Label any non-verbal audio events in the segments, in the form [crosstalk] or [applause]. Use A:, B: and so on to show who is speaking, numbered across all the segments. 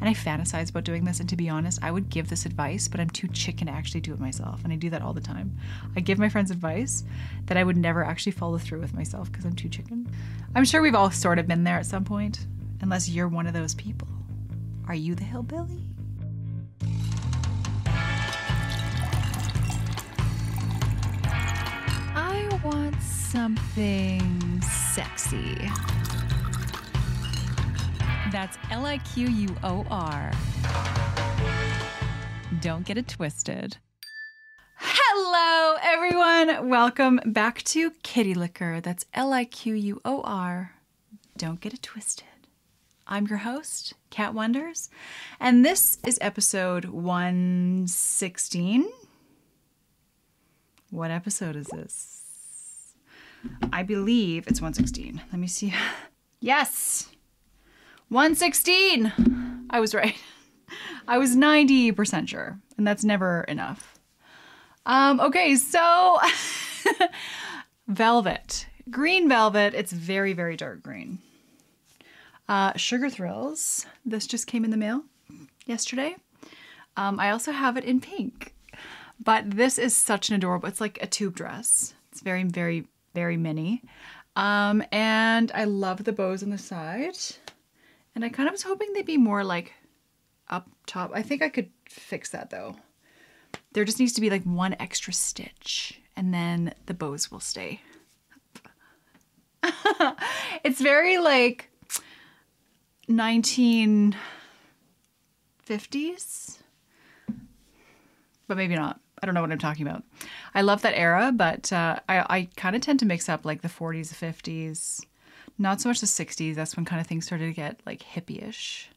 A: And I fantasize about doing this. And to be honest, I would give this advice, but I'm too chicken to actually do it myself. And I do that all the time. I give my friends advice that I would never actually follow through with myself because I'm too chicken. I'm sure we've all sort of been there at some point, unless you're one of those people. Are you the hillbilly? I want something sexy. That's L I Q U O R. Don't get it twisted. Hello, everyone. Welcome back to Kitty Liquor. That's L I Q U O R. Don't get it twisted. I'm your host, Kat Wonders, and this is episode 116. What episode is this? I believe it's 116. Let me see. [laughs] Yes! 116! I was right. [laughs] I was 90% sure, and that's never enough. Um, okay, so [laughs] velvet. Green velvet. It's very, very dark green. Uh, Sugar Thrillz. This just came in the mail yesterday. Um, I also have it in pink. But this is such an adorable, it's like a tube dress. It's very, very, very mini. Um, and I love the bows on the side. And I kind of was hoping they'd be more like up top. I think I could fix that though. There just needs to be like one extra stitch and then the bows will stay. [laughs] it's very like 1950s, but maybe not. I don't know what I'm talking about. I love that era, but uh, I, I kind of tend to mix up like the 40s, 50s, not so much the 60s. That's when kind of things started to get like hippie-ish.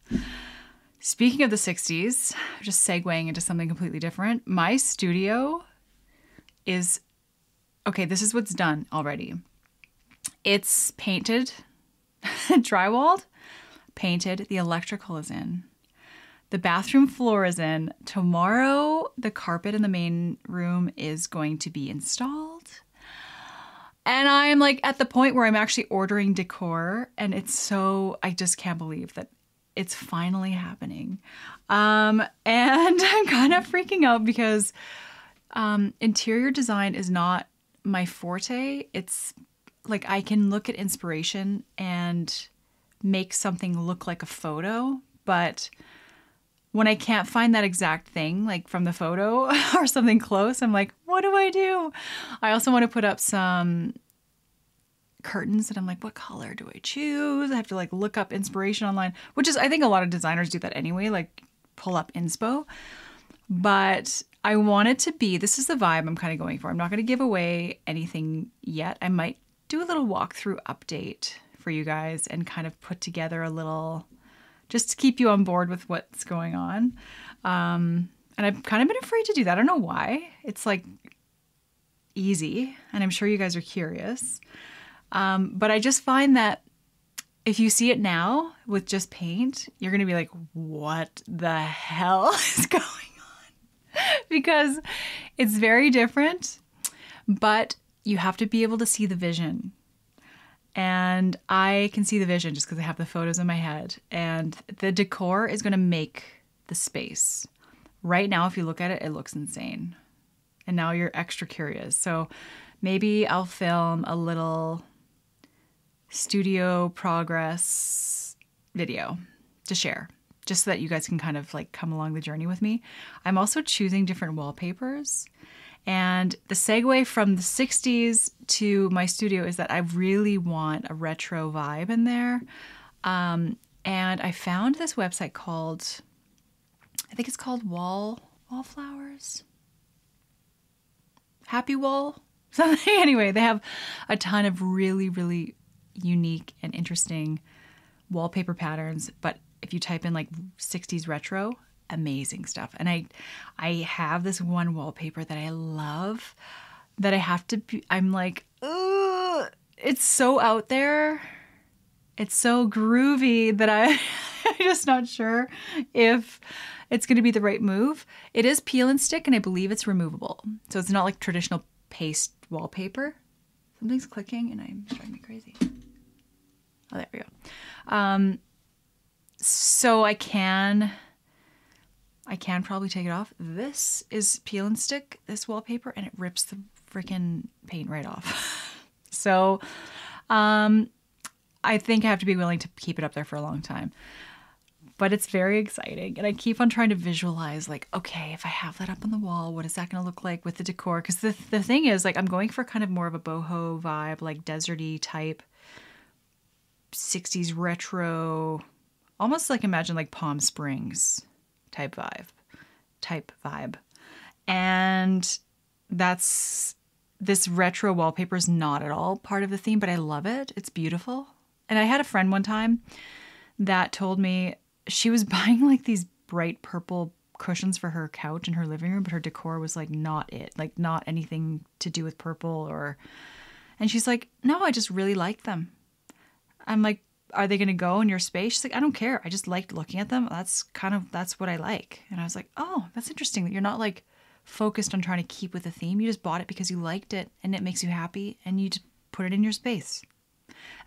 A: Speaking of the 60s, just segueing into something completely different. My studio is okay, this is what's done already. It's painted, [laughs] drywalled, painted. The electrical is in. The bathroom floor is in. Tomorrow, the carpet in the main room is going to be installed. And I'm like at the point where I'm actually ordering decor, and it's so, I just can't believe that it's finally happening. Um, and [laughs] I'm kind of freaking out because um, interior design is not my forte. It's like I can look at inspiration and make something look like a photo, but when I can't find that exact thing, like from the photo [laughs] or something close, I'm like, what do I do? I also want to put up some curtains and I'm like, what color do I choose? I have to like look up inspiration online, which is, I think a lot of designers do that anyway, like pull up inspo. But I want it to be, this is the vibe I'm kind of going for. I'm not going to give away anything yet. I might do a little walkthrough update for you guys and kind of put together a little, just to keep you on board with what's going on. Um, and I've kind of been afraid to do that. I don't know why. It's like easy, and I'm sure you guys are curious. Um, but I just find that if you see it now with just paint, you're to be like, what the hell [laughs] is going on? [laughs] because it's very different, but you have to be able to see the vision. And I can see the vision just because I have the photos in my head. And the decor is to make the space. Right now, if you look at it, it looks insane. And now you're extra curious. So maybe I'll film a little studio progress video to share just so that you guys can kind of like come along the journey with me. I'm also choosing different wallpapers. And the segue from the 60s to my studio is that I really want a retro vibe in there. Um, and I found this website called, I think it's called Wall Wallflowers. Happy Wall. [laughs] Something. anyway, they have a ton of really, really unique and interesting wallpaper patterns. But if you type in like 60s retro, amazing stuff. And I I have this one wallpaper that I love that I have to be I'm like, it's so out there. It's so groovy that I [laughs] I'm [laughs] just not sure if it's going to be the right move. It is peel and stick and I believe it's removable. So it's not like traditional paste wallpaper. Something's clicking and I'm driving me crazy. Oh, there we go. Um, so I can I can probably take it off. This is peel and stick, this wallpaper, and it rips the freaking paint right off. [laughs] so um I think I have to be willing to keep it up there for a long time. But it's very exciting. And I keep on trying to visualize, like, okay, if I have that up on the wall, what is that going to look like with the decor? Because the, the thing is, like, I'm going for kind of more of a boho vibe, like deserty type, 60s retro, almost like imagine like Palm Springs type vibe, type vibe. And that's this retro wallpaper is not at all part of the theme, but I love it. It's beautiful. And I had a friend one time that told me she was [laughs] buying like these bright purple cushions for her couch in her living room, but her decor was like not it, like not anything to do with purple or. And she's like, no, I just really like them. I'm like, are they going to go in your space? She's like, I don't care. I just liked looking at them. That's kind of that's what I like. And I was like, oh, that's interesting that you're not like focused on trying to keep with the theme. You just bought it because you liked it and it makes you happy, and you just put it in your space.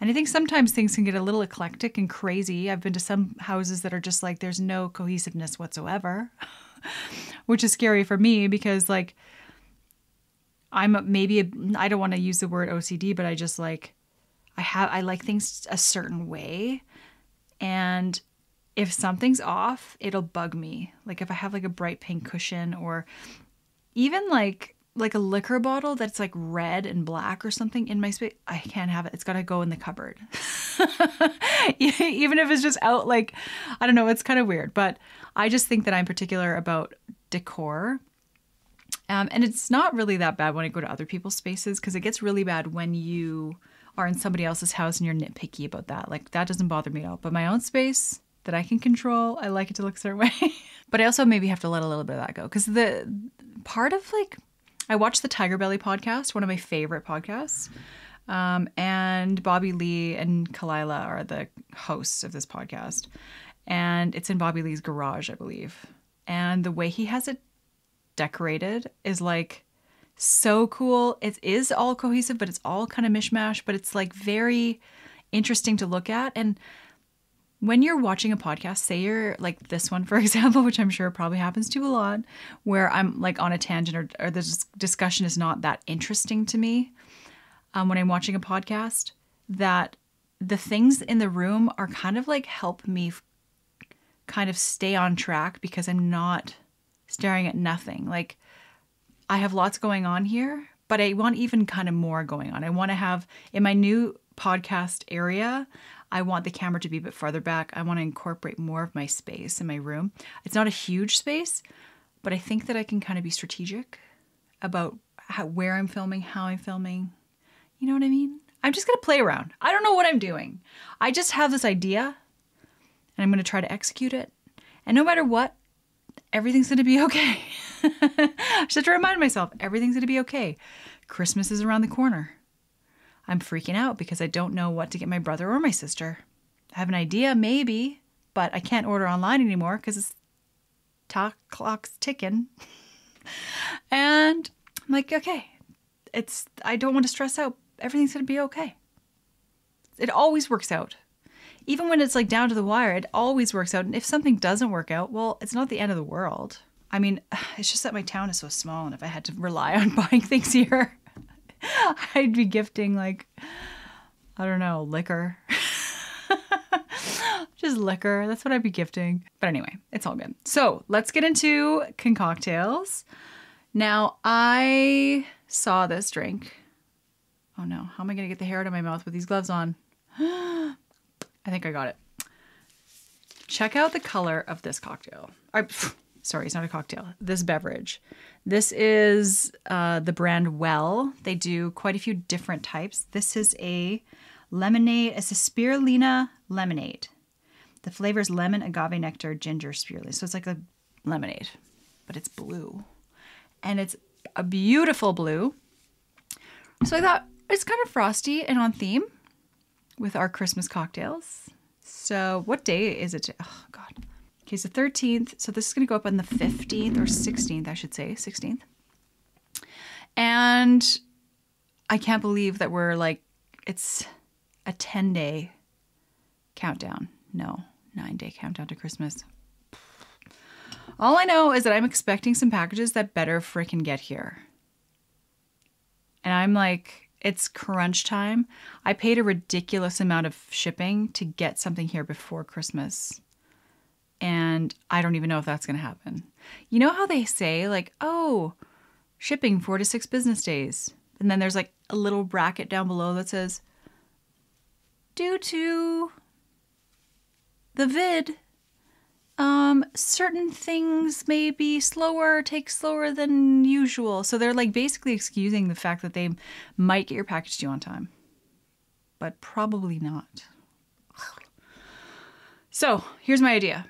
A: And I think sometimes things can get a little eclectic and crazy. I've been to some houses that are just like there's no cohesiveness whatsoever, [laughs] which is scary for me because like I'm maybe I I don't want to use the word OCD, but I just like I have I like things a certain way and if something's off, it'll bug me. Like if I have like a bright pink cushion or even like like a liquor bottle that's like red and black or something in my space, I can't have it. It's got to go in the cupboard. [laughs] Even if it's just out, like, I don't know, it's kind of weird. But I just think that I'm particular about decor. Um, and it's not really that bad when I go to other people's spaces because it gets really bad when you are in somebody else's house and you're nitpicky about that. Like, that doesn't bother me at all. But my own space, that I can control. I like it to look a certain [laughs] way. but I also maybe have to let a little bit of that go because the part of like I watched the Tiger Belly podcast, one of my favorite podcasts. Um, and Bobby Lee and Khalyla are the hosts of this podcast. And it's in Bobby Lee's garage, I believe. And the way he has it decorated is like so cool. It is all cohesive, but it's all kind of mishmash, but it's like very interesting to look at. And when you're watching a podcast, say you're like this one, for [laughs] example, which I'm sure probably happens to a lot, where I'm like on a tangent or, or the discussion is not that interesting to me um, when I'm watching a podcast, that the things in the room are kind of like help me f- kind of stay on track because I'm not staring at nothing. Like I have lots going on here, but I want even kind of more going on. I want to have in my new podcast area, I want the camera to be a bit farther back. I want to incorporate more of my space in my room. It's not a huge space, but I think that I can kind of be strategic about how, where I'm filming, how I'm filming. You know what I mean? I'm just going to play around. I don't know what I'm doing. I just have this idea and I'm going to try to execute it. And no matter what, everything's going to be [laughs] okay. I just have to remind myself everything's going to be okay. Christmas is around the corner. I'm freaking out because I don't know what to get my brother or my sister. I have an idea, maybe, but I can't order online anymore because it's clock's ticking. [laughs] and I'm like, okay, it's I don't want to stress out. Everything's gonna be okay. It always works out. Even when it's like down to the wire, it always works out. And if something doesn't work out, well, it's not the end of the world. I mean, [sighs] it's just that my town is so small, and if I had to rely [laughs] on buying things here, [laughs] I'd be gifting like I don't know, liquor. [laughs] Just liquor. That's what I'd be gifting. But anyway, it's all good. So let's get into concoctails. Now, I saw this drink. Oh no, how am I going to get the hair out of my mouth with these gloves on? [gasps] I think I got it. Check out the color of this cocktail. Or, sorry, it's not a cocktail. This beverage. This is uh, the brand Well. They do quite a few different types. This is a lemonade. It's a spirulina lemonade. The flavor is lemon, agave nectar, ginger, spirulina. So it's like a lemonade, but it's blue. And it's a beautiful blue. So I thought it's kind of frosty and on theme with our Christmas cocktails. So what day is it? Okay, so 13th. So this is going to go up on the 15th or 16th, I should say, 16th. And I can't believe that we're like, it's a 10 day countdown. No, Nine day countdown to Christmas. All I know is that I'm expecting some packages that better freaking get here. And I'm like, it's crunch time. I paid a ridiculous amount of shipping to get something here before Christmas. And I don't even know if that's going to happen. You know how they say, like, oh, shipping four to six business days. And then there's like a little bracket down below that says, due to the vid, um, certain things may be slower, take slower than usual. So they're like basically excusing the fact that they might get your package to you on time, but probably not. So here's my idea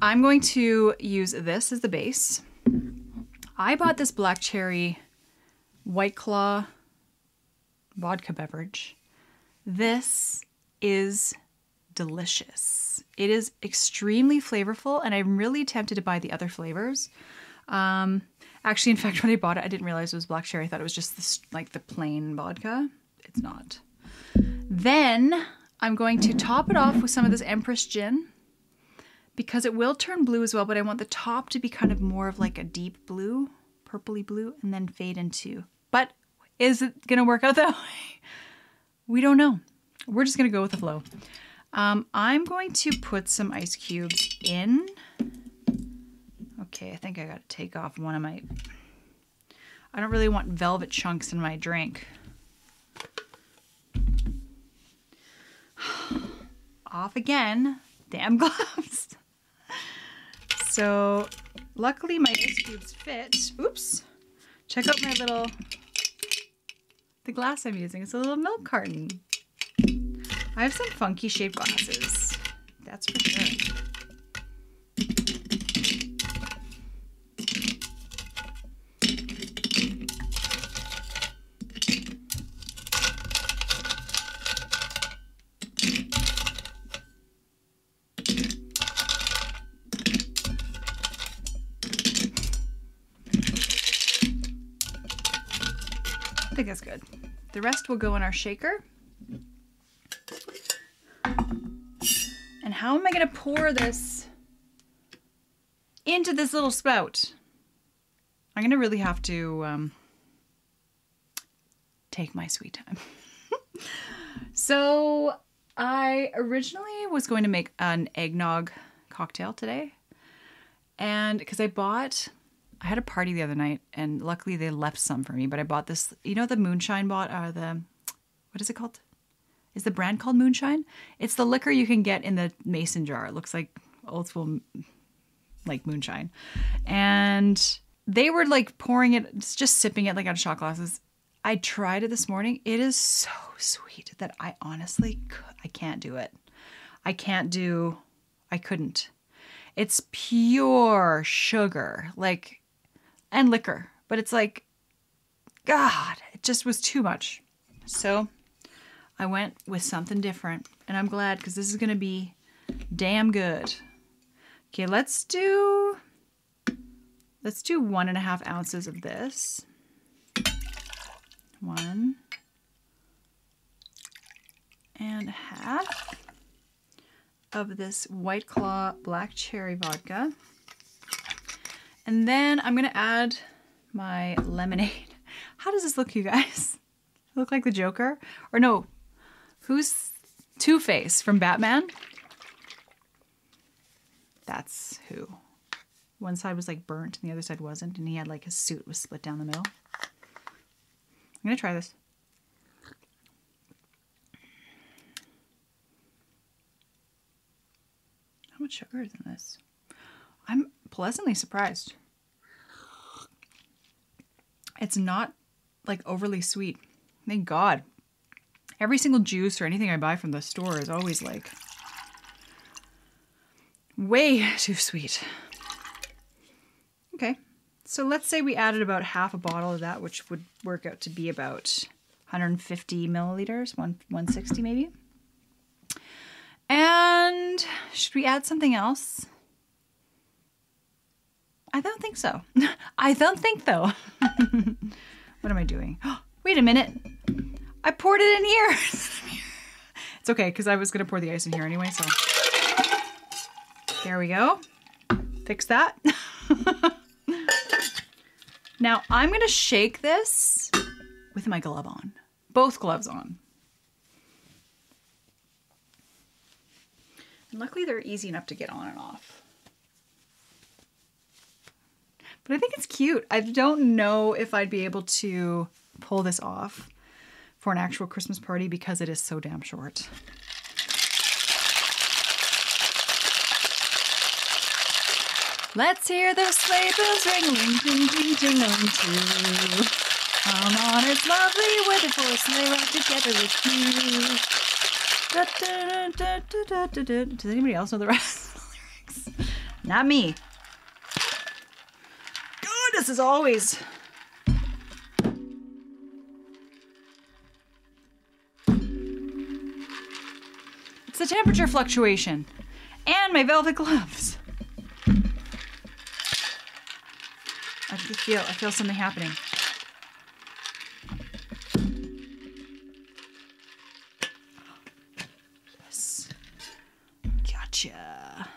A: I'm going to use this as the base. I bought this black cherry White Claw vodka beverage. This is delicious. It is extremely flavorful, and I'm really tempted to buy the other flavors. Um, actually, in fact, [laughs] when I bought it, I didn't realize it was black cherry. I thought it was just this, like the plain vodka. It's not. Then I'm going to top it off with some of this Empress gin because it will turn blue as well, but I want the top to be kind of more of like a deep blue, purpley blue, and then fade into. But is it to work out that [laughs] way? We don't know. We're just to go with the flow. Um, I'm going to put some ice cubes in. Okay, I think I got to take off one of my... I don't really want velvet chunks in my drink. [sighs] off again. Damn [laughs] gloves. So luckily my ice cubes fit. Oops. Check out my little, the glass I'm using. It's a little milk carton. I have some funky shaped glasses. That's for sure. The rest will go in our shaker. And how am I going to pour this into this little spout? I'm going to really have to um, take my sweet time. [laughs] so I originally was going to make an eggnog cocktail today. And because I bought I had a party the other night, and luckily they left some for me. But I bought this. You know the moonshine bought or uh, the what is it called? Is the brand called Moonshine? It's the liquor you can get in the mason jar. It looks like old school, like moonshine, and they were like pouring it, just sipping it like out of shot glasses. I tried it this morning. It is so sweet that I honestly I can't do it. I can't do. I couldn't. It's pure sugar. Like and liquor. But it's like, God, it just was too much. So I went with something different. And I'm glad because this is going to be damn good. Okay, let's do, let's do one and a half ounces of this. One and a half of this White Claw Black Cherry Vodka. And then I'm gonna add my lemonade. [laughs] How does this look, you guys? [laughs] Look like the Joker? Or no, who's Two-Face from Batman? That's who. One side was like burnt and the other side wasn't, and he had like his suit was split down the middle. I'm gonna try this. How much sugar is in this? I'm pleasantly surprised. It's not like overly sweet. Thank God. Every single juice or anything I buy from the store is always like way [laughs] too sweet. Okay, so let's say we added about half a bottle of that, which would work out to be about 150 milliliters, one 160 maybe. And should we add something else? I don't think so. [laughs] I don't think though. [laughs] what am I doing? [gasps] Wait a minute. I poured it in here. [laughs] it's okay because I was going to pour the ice in here anyway, so. There we go. Fix that. now I'm going to shake this with my glove on. Both gloves on. And luckily they're easy enough to get on and off. But I think it's cute. I don't know if I'd be able to pull this off for an actual Christmas party because it is so damn short. Let's hear the sleigh bells ringling, ting, ting, tingling too. Come on, it's lovely weather for a sleigh ride together with you. Da, da, da. Does anybody else know the rest of the lyrics? Not me. Goodness, is always. It's the temperature fluctuation and my velvet gloves. I feel I feel something happening. Yes. Gotcha.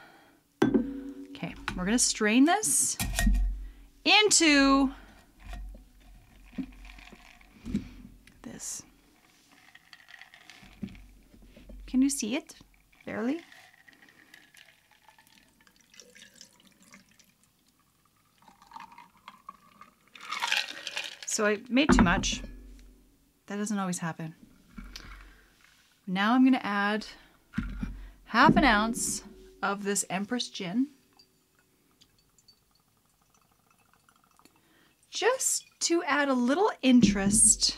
A: Okay, we're gonna strain this into this. Can you see it? Barely. So I made too much. That doesn't always happen. Now I'm going to add half an ounce of this Empress gin. Just to add a little interest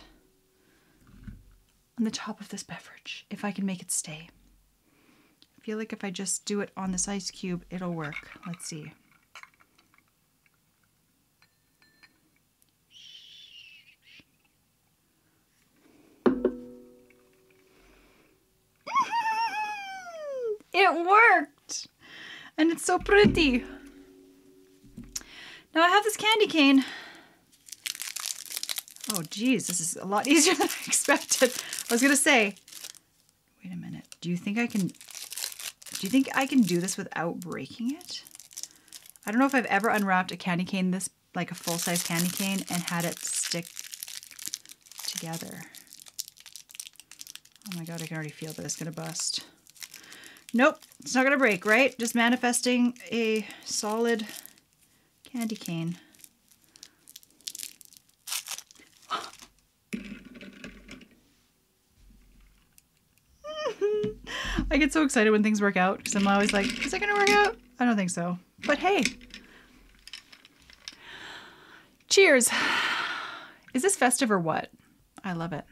A: on the top of this beverage, if I can make it stay. I feel like if I just do it on this ice cube, it'll work. Let's see. [laughs] It worked! And it's so pretty. Now I have this candy cane. Oh geez, this is a lot [laughs] easier than I expected. I was gonna say, wait a minute. Do you think I can, do you think I can do this without breaking it? I don't know if I've ever unwrapped a candy cane this, like a full-size candy cane and had it stick together. Oh my God, I can already feel that it's gonna bust. Nope, it's not gonna break, right? Just manifesting a solid candy cane. I get so excited when things work out because I'm always like, is it gonna work out? I don't think so. But hey. Cheers. Is this festive or what? I love it.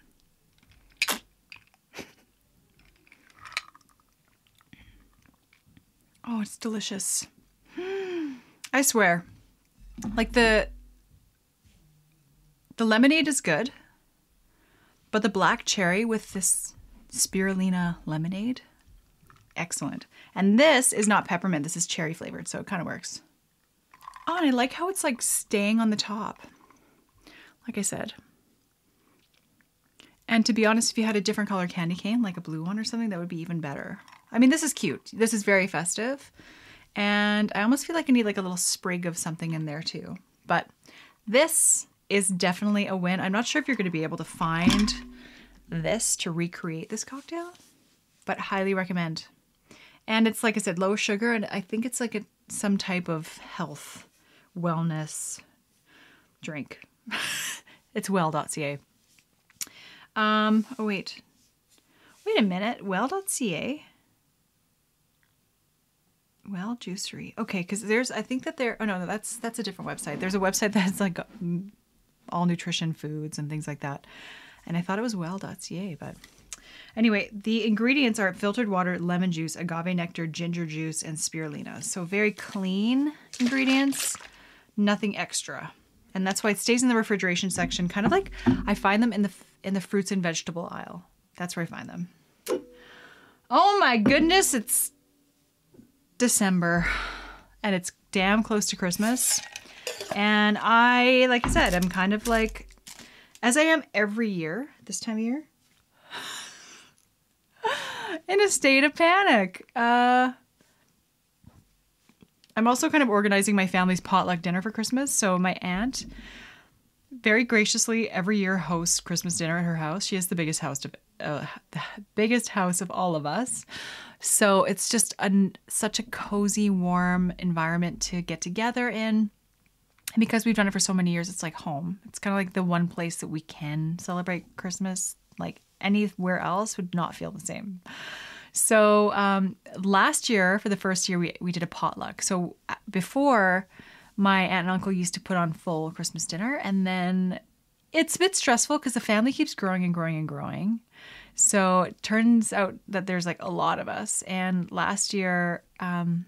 A: Oh, it's delicious. I swear. Like the the lemonade is good, but the black cherry with this spirulina lemonade, excellent. And this is not peppermint, this is cherry flavored, so it kind of works. Oh, and I like how it's like staying on the top. Like I said. And to be honest, if you had a different color candy cane, like a blue one or something, that would be even better. I mean, this is cute. This is very festive. And I almost feel like I need like a little sprig of something in there too. But this is definitely a win. I'm not sure if you're going to be able to find this to recreate this cocktail, but highly recommend. And it's like I said, low sugar, and I think it's like a some type of health wellness drink. [laughs] it's well.ca. Um, oh wait. Wait a minute. Well.ca well, juicery. Okay, because there's I think that there. Oh no, that's that's a different website. There's a website [laughs] that's like all nutrition foods and things like that. And I thought it was well.ca, but anyway, the ingredients are filtered water, lemon juice, agave nectar, ginger juice, and spirulina. So very clean ingredients, nothing extra. And that's why it stays in the refrigeration section, kind of like I find them in the in the fruits and vegetable aisle. That's where I find them. Oh my goodness, it's December and it's damn close to Christmas. And I, like I said, I'm kind of like, as I am every year this time of year, in a state of panic. Uh, I'm also kind of organizing my family's potluck dinner for Christmas. So my aunt very graciously every year hosts Christmas dinner at her house. She has the biggest house of uh, the biggest house of all of us. So it's just a, such a cozy, warm environment to get together in. And because we've done it for so many years, it's like home. It's kind of like the one place that we can celebrate Christmas. Like anywhere else would not feel the same. So um, last year, for the first year, we, we did a potluck. So uh, before, my aunt and uncle used to put on full Christmas dinner, and then it's a bit stressful because the family keeps growing and growing and growing. So it turns out that there's like a lot of us. And last year, um,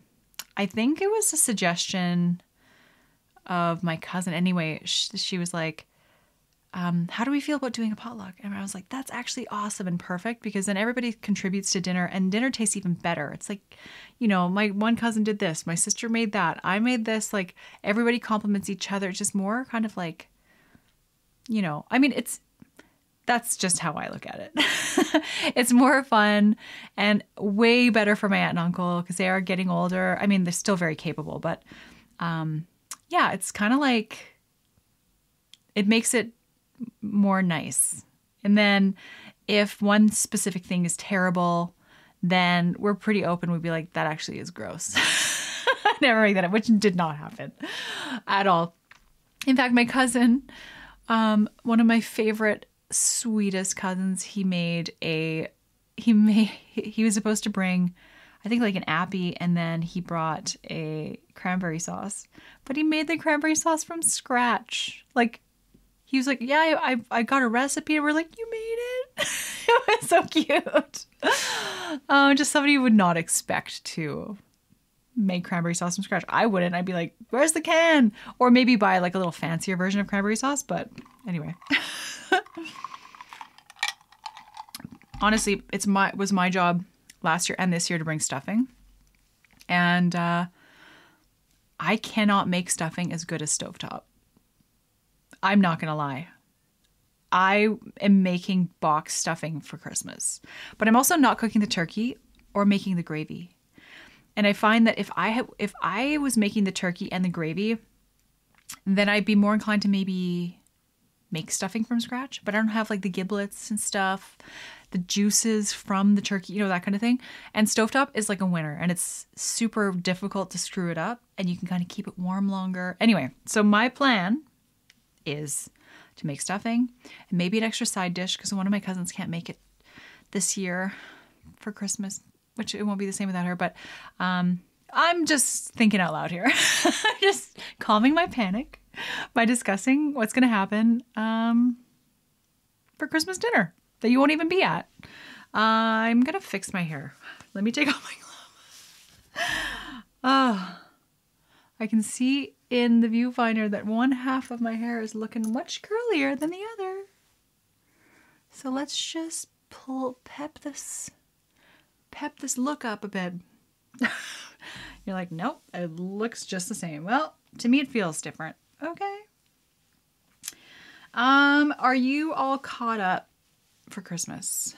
A: I think it was a suggestion of my cousin. Anyway, she, she was like, um, how do we feel about doing a potluck? And I was like, that's actually awesome and perfect because then everybody contributes to dinner and dinner tastes even better. It's like, you know, my one cousin did this, my sister made that, I made this. Like everybody compliments each other. It's just more kind of like, you know, I mean, it's, that's just how I look at it. [laughs] it's more fun and way better for my aunt and uncle because they are getting older. I mean, they're still very capable, but um, yeah, it's kind of like, it makes it more nice. And then if one specific thing is terrible, then we're pretty open. We'd be like, that actually is gross. [laughs] Never make that up, which did not happen at all. In fact, my cousin, um, one of my favorite, sweetest cousins, he made a, he made, he was supposed to bring, I think like an appy, and then he brought a cranberry sauce, but he made the cranberry sauce from scratch. Like he was like, "Yeah, I, I, got a recipe." And we're like, "You made it!" [laughs] it was so cute. Um, just somebody would not expect to make cranberry sauce from scratch. I wouldn't. I'd be like, "Where's the can?" Or maybe buy like a little fancier version of cranberry sauce. But anyway, [laughs] honestly, it's my was my job last year and this year to bring stuffing, and uh, I cannot make stuffing as good as stovetop. I'm not going to lie. I am making box stuffing for Christmas, but I'm also not cooking the turkey or making the gravy. And I find that if I had, if I was making the turkey and the gravy, then I'd be more inclined to maybe make stuffing from scratch. But I don't have like the giblets and stuff, the juices from the turkey, you know, that kind of thing. And stovetop is like a winner and it's super difficult to screw it up and you can kind of keep it warm longer. Anyway, so my plan is to make stuffing and maybe an extra side dish because one of my cousins can't make it this year for Christmas, which it won't be the same without her. But um, I'm just thinking out loud here, [laughs] just calming my panic by discussing what's going to happen um, for Christmas dinner that you won't even be at. Uh, I'm going to fix my hair. Let me take off my [laughs] glove. Oh, I can see in the viewfinder that one half of my hair is looking much curlier than the other. So let's just pull pep this pep this look up a bit. [laughs] You're like, nope, it looks just the same. Well, to me it feels different. Okay. Um, are you all caught up for Christmas?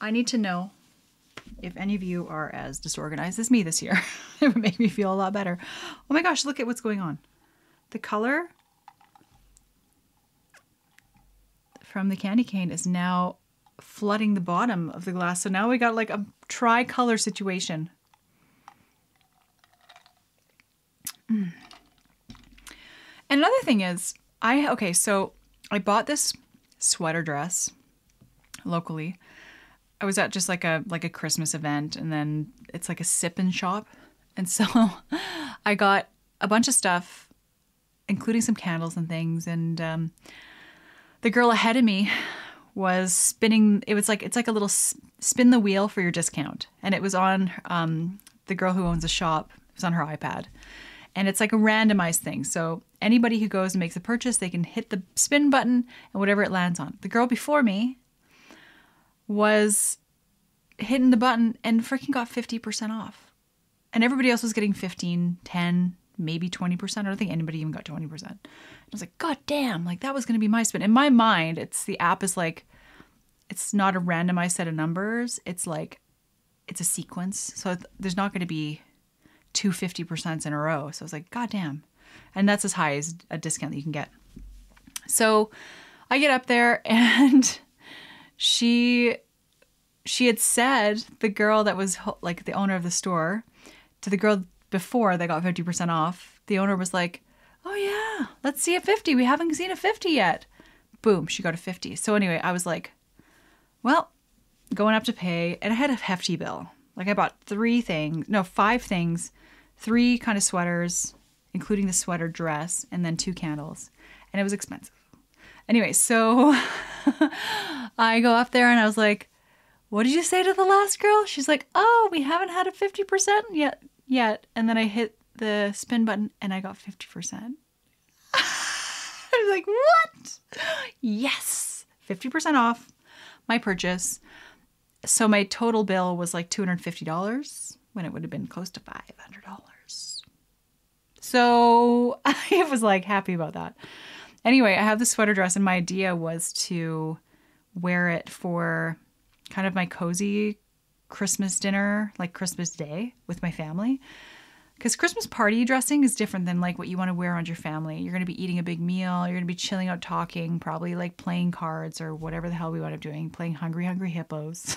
A: I need to know if any of you are as disorganized as me this year, [laughs] it would make me feel a lot better. Oh my gosh, look at what's going on. The color from the candy cane is now flooding the bottom of the glass. So now we got like a tri-color situation. Mm. And another thing is, I okay, so I bought this sweater dress locally I was at just like a like a Christmas event, and then it's like a sip and shop, and so [laughs] I got a bunch of stuff, including some candles and things, and um, the girl ahead of me was spinning. It was like it's like a little spin the wheel for your discount, and it was on um, the girl who owns the shop. It was on her iPad, and it's like a randomized thing. So anybody who goes and makes a purchase, they can hit the spin button, and whatever it lands on. The girl before me was hitting the button and freaking got 50% off. And everybody else was getting 15, 10, maybe 20%. I don't think anybody even got 20%. I was like, God damn, like that was going to be my spin. In my mind, it's the app is like, it's not a randomized set of numbers. It's like, it's a sequence. So there's not going to be two 50% in a row. So I was like, God damn. And that's as high as a discount that you can get. So I get up there [laughs] and she she had said the girl that was like the owner of the store to the girl before they got 50% off. The owner was like, "Oh yeah, let's see a 50. We haven't seen a 50 yet." Boom, she got a 50. So anyway, I was like, "Well, going up to pay and I had a hefty bill. Like I bought 3 things, no, 5 things, 3 kind of sweaters, including the sweater dress and then two candles. And it was expensive. Anyway, so [laughs] I go up there and I was like, "What did you say to the last girl?" She's like, "Oh, we haven't had a 50% yet yet." And then I hit the spin button and I got 50%. [laughs] I was like, "What?" Yes. 50% off my purchase. So my total bill was like $250 when it would have been close to $500. So [laughs] I was like happy about that. Anyway, I have the sweater dress, and my idea was to wear it for kind of my cozy Christmas dinner, like Christmas Day with my family. Because Christmas party dressing is different than like what you want to wear around your family. You're going to be eating a big meal, you're going to be chilling out talking, probably like playing cards or whatever the hell we wind up doing, playing Hungry Hungry Hippos.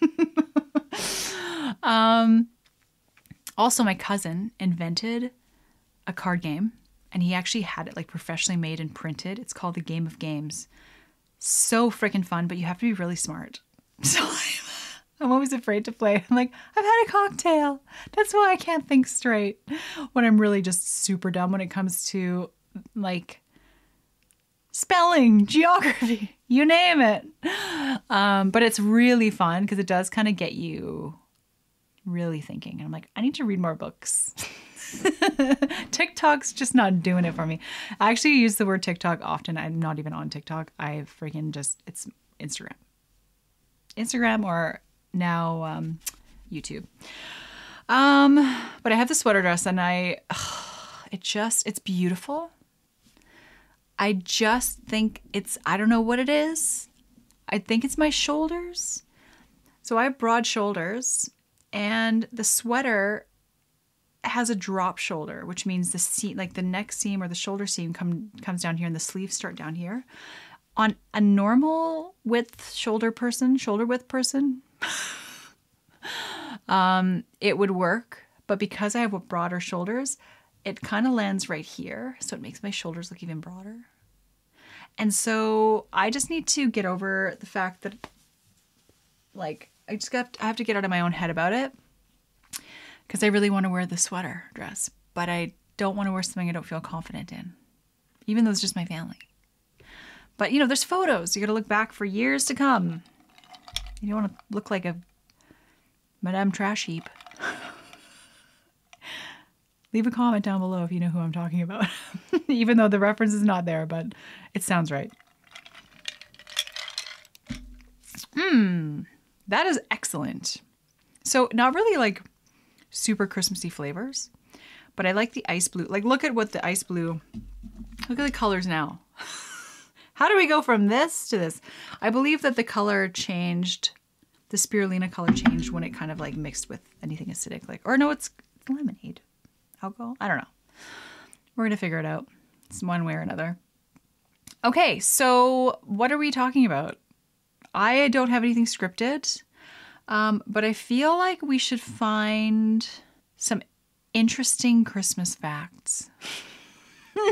A: [laughs] um, also, my cousin invented a card game and he actually had it like professionally made and printed. It's called the Game of Games. So freaking fun, but you have to be really smart. [laughs] So I'm, always afraid to play. I'm like, I've had a cocktail. That's why I can't think straight when I'm really just super dumb when it comes to like spelling, [laughs] geography, you name it. Um, but it's really fun because it does kind of get you really thinking. And I'm like, I need to read more books. [laughs] [laughs] TikTok's just not doing it for me. I actually use the word TikTok often. I'm not even on TikTok. I freaking just, it's Instagram. Instagram or now um, YouTube. Um, but I have the sweater dress and I, [sighs] it just, it's beautiful. I just think it's, I don't know what it is. I think it's my shoulders. So I have broad shoulders and the sweater has a drop shoulder, which means the seam, like the neck seam or the shoulder seam, come comes down here, and the sleeves start down here. On a normal width shoulder person, shoulder width person, [laughs] um, it would work. But because I have broader shoulders, it kind of lands right here, so it makes my shoulders look even broader. And so I just need to get over the fact that, like, I just got I have to get out of my own head about it because I really want to wear the sweater dress, but I don't want to wear something I don't feel confident in, even though it's just my family. But you know, there's photos. You got to look back for years to come. You don't want to look like a Madame Trash Heap. [laughs] Leave a comment down below if you know who I'm talking about, [laughs] even though the reference is not there, but it sounds right. Hmm, that is excellent. So, not really like super Christmassy flavors. But I like the ice blue. Like, look at what the ice blue, look at the colors now. [laughs] How do we go from this to this? I believe that the color changed, the spirulina color changed when it kind of like mixed with anything acidic. Like, or no, it's lemonade, alcohol. I don't know. We're going to figure it out. It's one way or another. Okay, so what are we talking about? I don't have anything scripted. Um, but I feel like we should find some interesting Christmas facts. [laughs]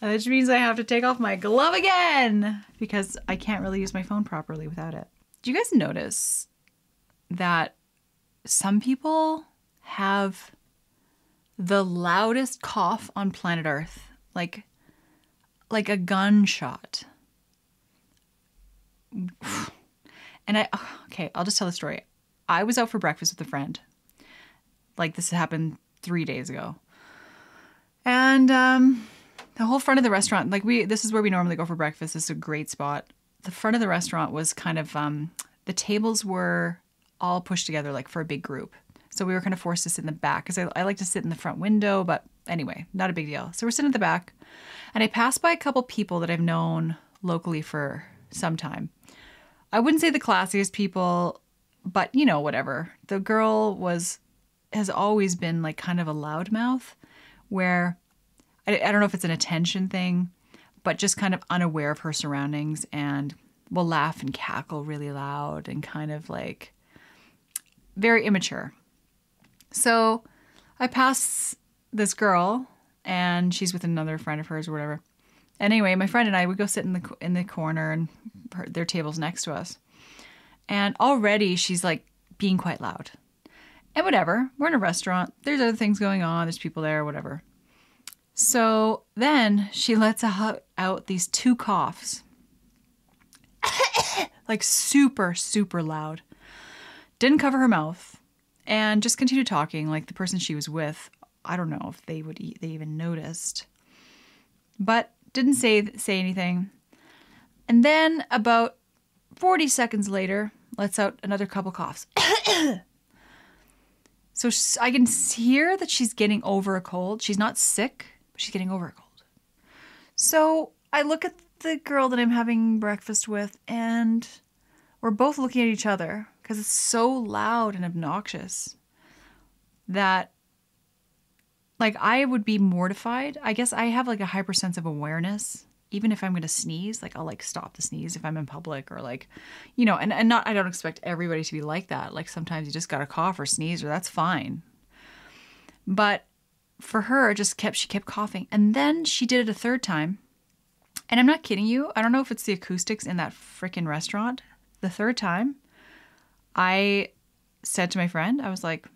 A: Which means I have to take off my glove again because I can't really use my phone properly without it. Do you guys notice that some people have the loudest cough on planet Earth? Like like a gunshot. And I, [sighs] okay, I'll just tell the story. I was out for breakfast with a friend. Like this happened three days ago. And um, the whole front of the restaurant, like we, this is where we normally go for breakfast. This is a great spot. The front of the restaurant was kind of, um, the tables were all pushed together like for a big group. So we were kind of forced to sit in the back because I, I like to sit in the front window, but anyway, not a big deal. So we're sitting at the back. And I passed by a couple people that I've known locally for some time. I wouldn't say the classiest people, but you know, whatever. The girl was has always been like kind of a loudmouth where I, I don't know if it's an attention thing, but just kind of unaware of her surroundings and will laugh and cackle really loud and kind of like very immature. So I pass this girl and she's with another friend of hers or whatever. Anyway, my friend and I would go sit in the in the corner and her, their tables next to us. And already she's like being quite loud. And whatever, we're in a restaurant. There's other things going on. There's people there, whatever. So then she lets out, out these two coughs. like super, super loud. Didn't cover her mouth and just continued talking like the person she was with. I don't know if they would they even noticed. But didn't say say anything. And then about 40 seconds later, lets out another couple coughs. [coughs] so I can hear that she's getting over a cold. She's not sick, but she's getting over a cold. So I look at the girl that I'm having breakfast with, and we're both looking at each other because it's so loud and obnoxious that like I would be mortified. I guess I have like a hyper sense of awareness. Even if I'm gonna sneeze, like I'll like stop the sneeze if I'm in public or like, you know, and, and not I don't expect everybody to be like that. Like sometimes you just gotta cough or sneeze or that's fine. But for her, just kept she kept coughing. And then she did it a third time. And I'm not kidding you. I don't know if it's the acoustics in that freaking restaurant. The third time, I said to my friend, I was like,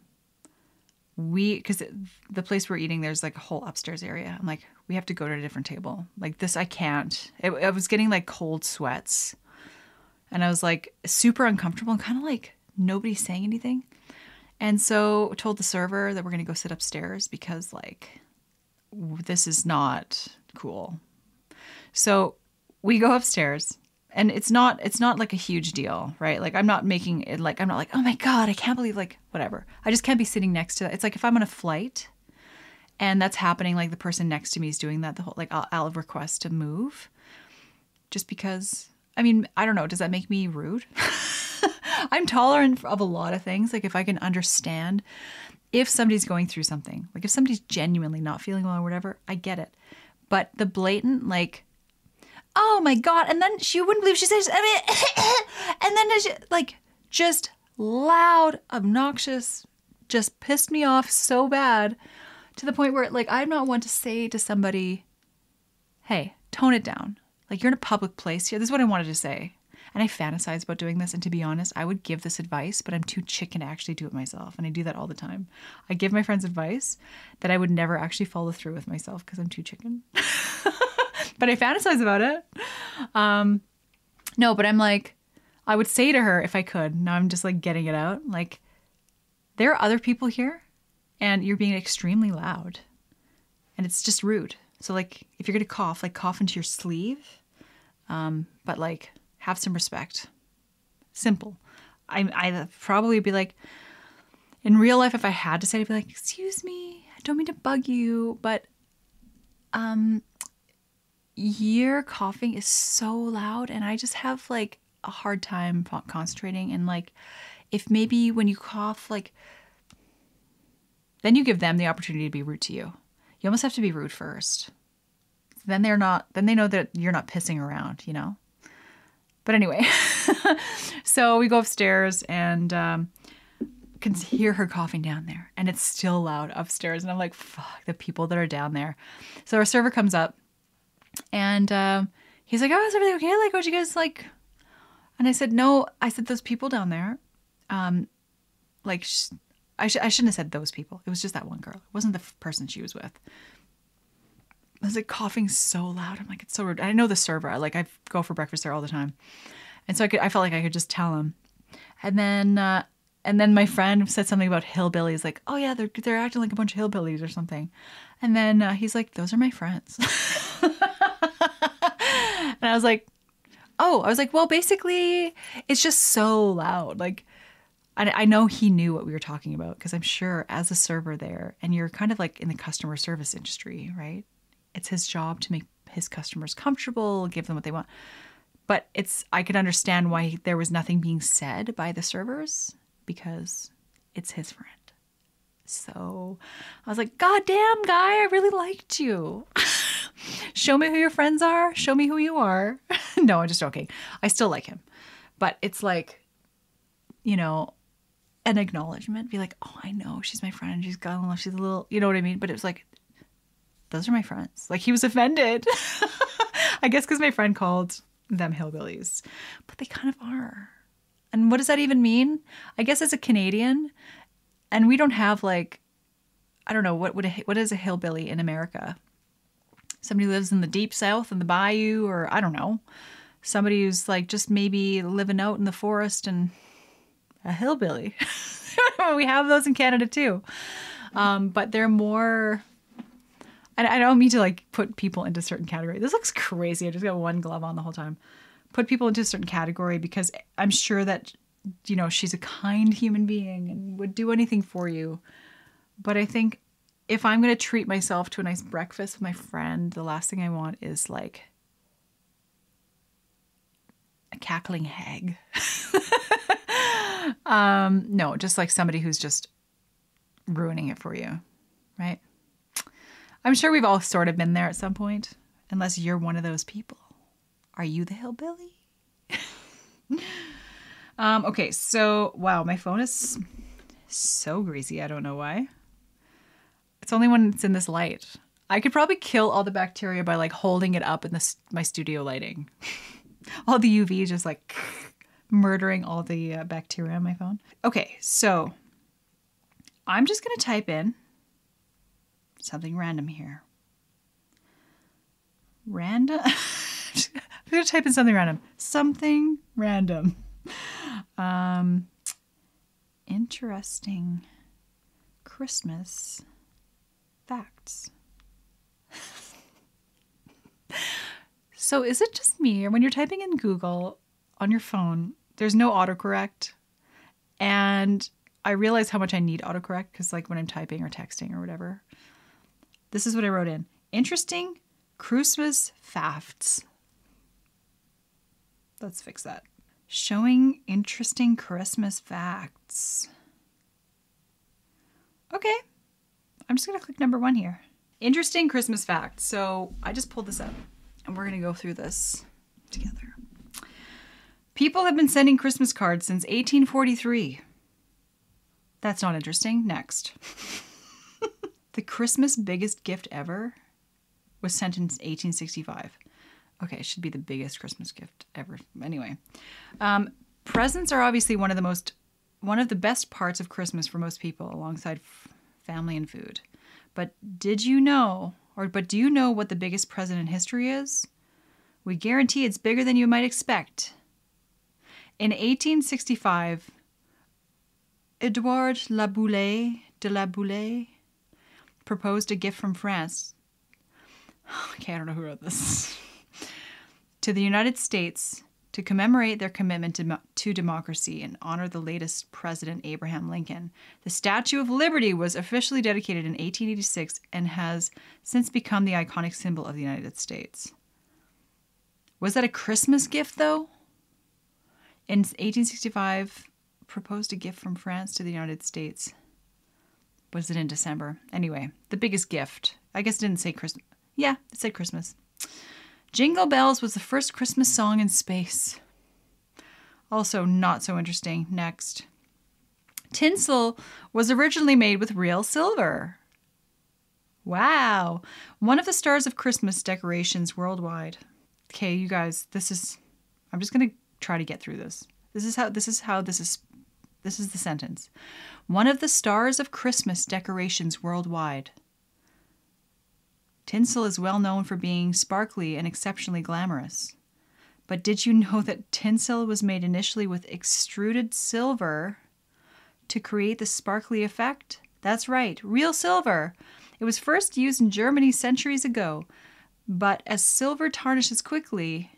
A: we because the place we're eating there's like a whole upstairs area. I'm like we have to go to a different table. Like this i can't. It, i was getting like cold sweats. And i was like super uncomfortable and kind of like nobody's saying anything. And so told the server that we're going to go sit upstairs because like this is not cool. So we go upstairs and it's not it's not like a huge deal right? Like i'm not making it like i'm not like oh my god i can't believe like whatever. I just can't be sitting next to that. It's like if i'm on a flight and that's happening like the person next to me is doing that the whole like i'll, I'll request to move just because i mean i don't know. Does that make me rude? [laughs] I'm tolerant of a lot of things. Like if i can understand if somebody's going through something like if somebody's genuinely not feeling well or whatever i get it. But the blatant like oh my god. And then she wouldn't believe she says [coughs] and then she, like just loud obnoxious just pissed me off so bad to the point where like i'm not one to say to somebody hey tone it down. Like you're in a public place here. This is what i wanted to say. And i fantasize about doing this. And to be honest i would give this advice but i'm too chicken to actually do it myself. And i do that all the time. I give my friends advice that i would never actually follow through with myself because i'm too chicken [laughs] but I fantasize about it. Um, no, but I'm like, I would say to her if I could. Now I'm just like getting it out. Like, there are other people here, and you're being extremely loud, and it's just rude. So like, if you're gonna cough, like cough into your sleeve, um, but like have some respect. Simple. I I probably be like, in real life, if I had to say, I'd be like, excuse me, I don't mean to bug you, but um, your coughing is so loud and I just have like a hard time concentrating and like if maybe when you cough like then you give them the opportunity to be rude to you. You almost have to be rude first. Then they're not then they know that you're not pissing around, you know? But anyway, [laughs] so we go upstairs and um, can hear her coughing down there, and it's still loud upstairs. And I'm like, fuck, the people that are down there. So our server comes up and um, he's like, "Oh, is everything okay? Like, what you guys like?" And I said, "No." I said, "Those people down there, um, like, sh- I, sh- I shouldn't have said those people. It was just that one girl. It wasn't the f- person she was with." I was like coughing so loud. I'm like, it's so rude. I know the server. Like, I go for breakfast there all the time, and so I could. I felt like I could just tell him. And then, uh, and then my friend said something about hillbillies. Like, oh yeah, they're they're acting like a bunch of hillbillies or something. And then uh, he's like, those are my friends. [laughs] And I was like, oh, I was like, well, basically, it's just so loud. Like, I, I know he knew what we were talking about because I'm sure as a server there, and you're kind of like in the customer service industry, right? It's his job to make his customers comfortable, give them what they want. But it's, I could understand why there was nothing being said by the servers because it's his friend. So I was like, God damn, guy, I really liked you. [laughs] Show me who your friends are. Show me who you are. [laughs] no, I'm just joking. I still like him. But it's like, you know, an acknowledgement. Be like, oh, I know she's my friend. She's got along. She's a little, you know what I mean? But it was like, those are my friends. Like he was offended. [laughs] I guess because my friend called them hillbillies, but they kind of are. And what does that even mean? I guess as a Canadian, and we don't have like, I don't know what would a, what is a hillbilly in America? Somebody lives in the deep south in the bayou, or I don't know, somebody who's like just maybe living out in the forest and a hillbilly. [laughs] we have those in Canada too, um, but they're more I don't mean to like put people into certain category. This looks crazy. I just got one glove on the whole time. Put people into a certain category because I'm sure that you know she's a kind human being and would do anything for you. But I think if I'm going to treat myself to a nice breakfast with my friend, the last thing I want is like a cackling hag. [laughs] um, no, just like somebody who's just ruining it for you, right? I'm sure we've all sort of been there at some point, unless you're one of those people. Are you the hillbilly? [laughs] um, okay, so wow, my phone is so greasy. I don't know why. It's only when it's in this light. I could probably kill all the bacteria by like holding it up in this my studio lighting. [laughs] all the UV just like murdering all the uh, bacteria on my phone. Okay, so I'm just gonna type in something random here. Random. [laughs] I'm gonna type in something random. Something random. Um, interesting Christmas facts. so, is it just me, or when you're typing in Google on your phone, there's no autocorrect? And I realize how much I need autocorrect because, like, when I'm typing or texting or whatever, this is what I wrote in interesting Christmas facts. Let's fix that. Showing interesting Christmas facts. Okay, I'm just gonna click number one here. Interesting Christmas facts. So I just pulled this up and we're gonna go through this together. People have been sending Christmas cards since 1843. That's not interesting. Next. [laughs] The Christmas biggest gift ever was sent in 1865. Okay, it should be the biggest Christmas gift ever. Anyway, um, presents are obviously one of the most, one of the best parts of Christmas for most people, alongside family and food. But did you know, or but do you know what the biggest present in history is? We guarantee it's bigger than you might expect. In 1865, Edouard Laboulaye de la Boulaye proposed a gift from France. [sighs] Okay, I don't know who wrote this. [laughs] to the United States to commemorate their commitment to, to, democracy and honor the latest President Abraham Lincoln. The Statue of Liberty was officially dedicated in 1886 and has since become the iconic symbol of the United States. Was that a Christmas gift, though? In 1865, proposed a gift from France to the United States was it in December? Anyway, the biggest gift. I guess it didn't say Christmas. Yeah, it said Christmas. Jingle Bells was the first Christmas song in space. Also, not so interesting. Next. Tinsel was originally made with real silver. Wow. One of the stars of Christmas decorations worldwide. Okay, you guys, this is I'm just going to try to get through this. This is how this is how this is this is the sentence. One of the stars of Christmas decorations worldwide. Tinsel is well known for being sparkly and exceptionally glamorous. But did you know that tinsel was made initially with extruded silver to create the sparkly effect? That's right, real silver. It was first used in Germany centuries ago, but as silver tarnishes quickly,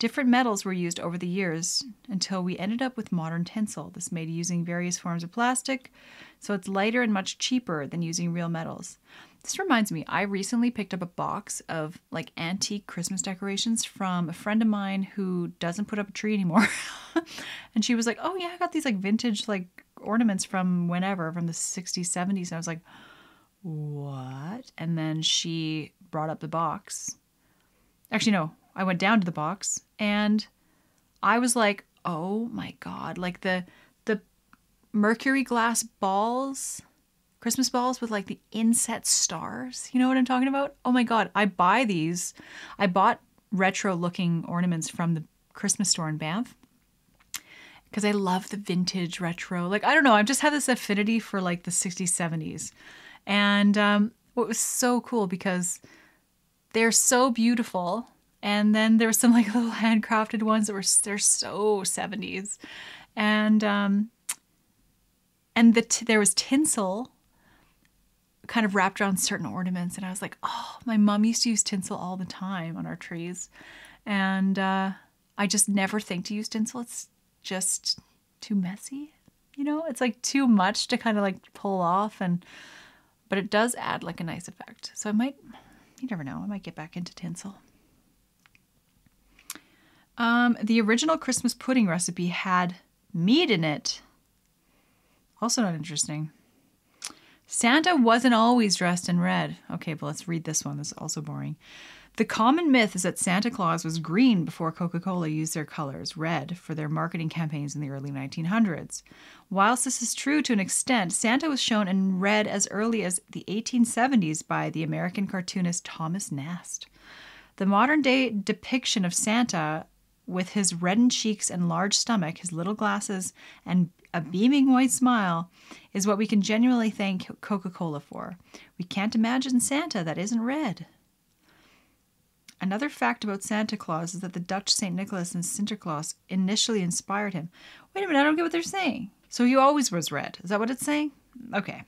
A: Different metals were used over the years until we ended up with modern tinsel. This made using various forms of plastic, so it's lighter and much cheaper than using real metals. This reminds me, I recently picked up a box of like antique Christmas decorations from a friend of mine who doesn't put up a tree anymore. [laughs] and she was like, "Oh yeah, I got these like vintage like ornaments from whenever, from the 60s, 70s. And I was like, what? And then she brought up the box. Actually, no, I went down to the box and I was like, oh my God. Like the, the mercury glass balls, Christmas balls with like the inset stars. You know what I'm talking about? Oh my God. I buy these. I bought retro looking ornaments from the Christmas store in Banff because I love the vintage retro. Like, I don't know, I've just had this affinity for like the 60s, 70s. And um, what was so cool because they're so beautiful. And then there were some like [laughs] little handcrafted ones that were they're so 70s. And um, and the t- there was tinsel kind of wrapped around certain ornaments and I was like, "Oh, my mom used to use tinsel all the time on our trees." And uh, I just never think to use tinsel. It's just too messy. You know, it's like too much to kind of like pull off and but it does add like a nice effect. So I might you never know, I might get back into tinsel. Um, the original Christmas pudding recipe had meat in it. Also not interesting. Santa wasn't always dressed in red. Okay, but let's read this one. This is also boring. The common myth is that Santa Claus was green before Coca Cola used their colors, red, for their marketing campaigns in the early 1900s. Whilst this is true to an extent, Santa was shown in red as early as the 1870s by the American cartoonist Thomas Nast. The modern day depiction of Santa with his reddened cheeks and large stomach, his little glasses, and a beaming white smile is what we can genuinely thank Coca Cola for. We can't imagine Santa that isn't red. Another fact about Santa Claus is that the Dutch St. Nicholas and Sinterklaas initially inspired him. Wait a minute, I don't get what they're saying. So he always was red. Is that what it's saying? Okay.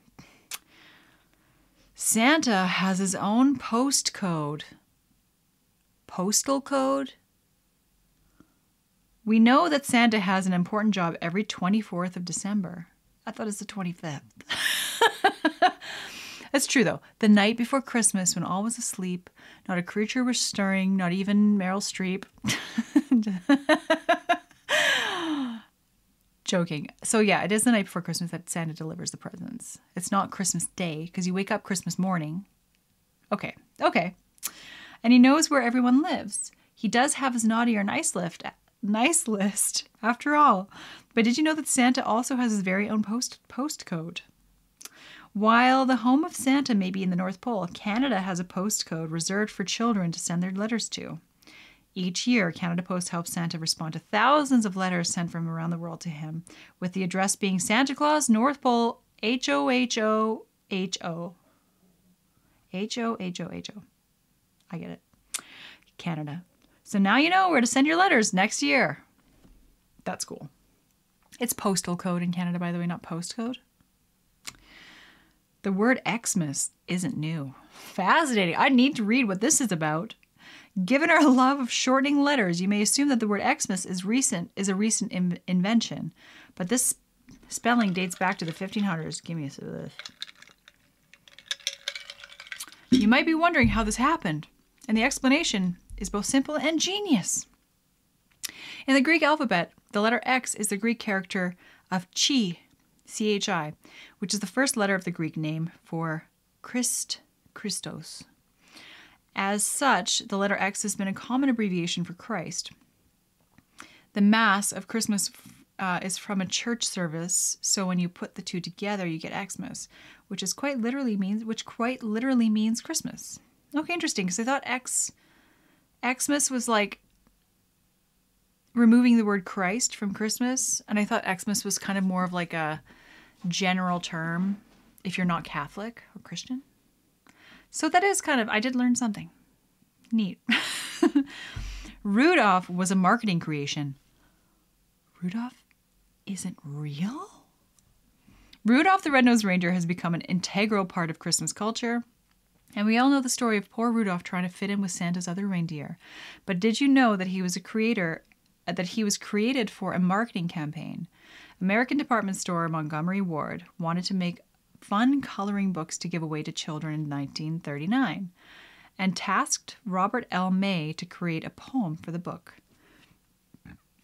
A: Santa has his own post code. Postal code? We know that Santa has an important job every 24th of December. I thought it's the 25th. [laughs] That's true, though. The night before Christmas, when all was asleep, not a creature was stirring, not even Meryl Streep. [laughs] Joking. So, yeah, it is the night before Christmas that Santa delivers the presents. It's not Christmas Day because you wake up Christmas morning. Okay, okay. And he knows where everyone lives. He does have his naughty or nice list, nice list after all. But did you know that Santa also has his very own post postcode? While the home of Santa may be in the North Pole, Canada has a postcode reserved for children to send their letters to. Each year, Canada Post helps Santa respond to thousands of letters sent from around the world to him, with the address being Santa Claus, North Pole, H O H O H O. H O H O H O. I get it. Canada. So now you know where to send your letters next year. That's cool. It's postal code in Canada, by the way, not postcode. The word Xmas isn't new. Fascinating. I need to read what this is about. Given our love of shortening letters, you may assume that the word Xmas is recent is a recent in- invention, but this spelling dates back to the 1500s. Give me a sip of this. You might be wondering how this happened, and the explanation is both simple and genius. In the Greek alphabet, the letter X is the Greek character of chi, CHI, which is the first letter of the Greek name for Christ, Christos. As such, the letter X has been a common abbreviation for Christ. The Mass of Christmas uh, is from a church service, so when you put the two together, you get Xmas, which is quite literally means which quite literally means Christmas. Okay, interesting. Because I thought X Xmas was like removing the word Christ from Christmas, and I thought Xmas was kind of more of like a general term if you're not Catholic or Christian. So that is kind of, I did learn something. Neat. [laughs] Rudolph was a marketing creation. Rudolph isn't real? Rudolph the Red-Nosed Reindeer has become an integral part of Christmas culture. And we all know the story of poor Rudolph trying to fit in with Santa's other reindeer. But did you know that he was a creator uh, that he was created for a marketing campaign? American department store Montgomery Ward wanted to make fun coloring books to give away to children in 1939 and tasked Robert L. May to create a poem for the book.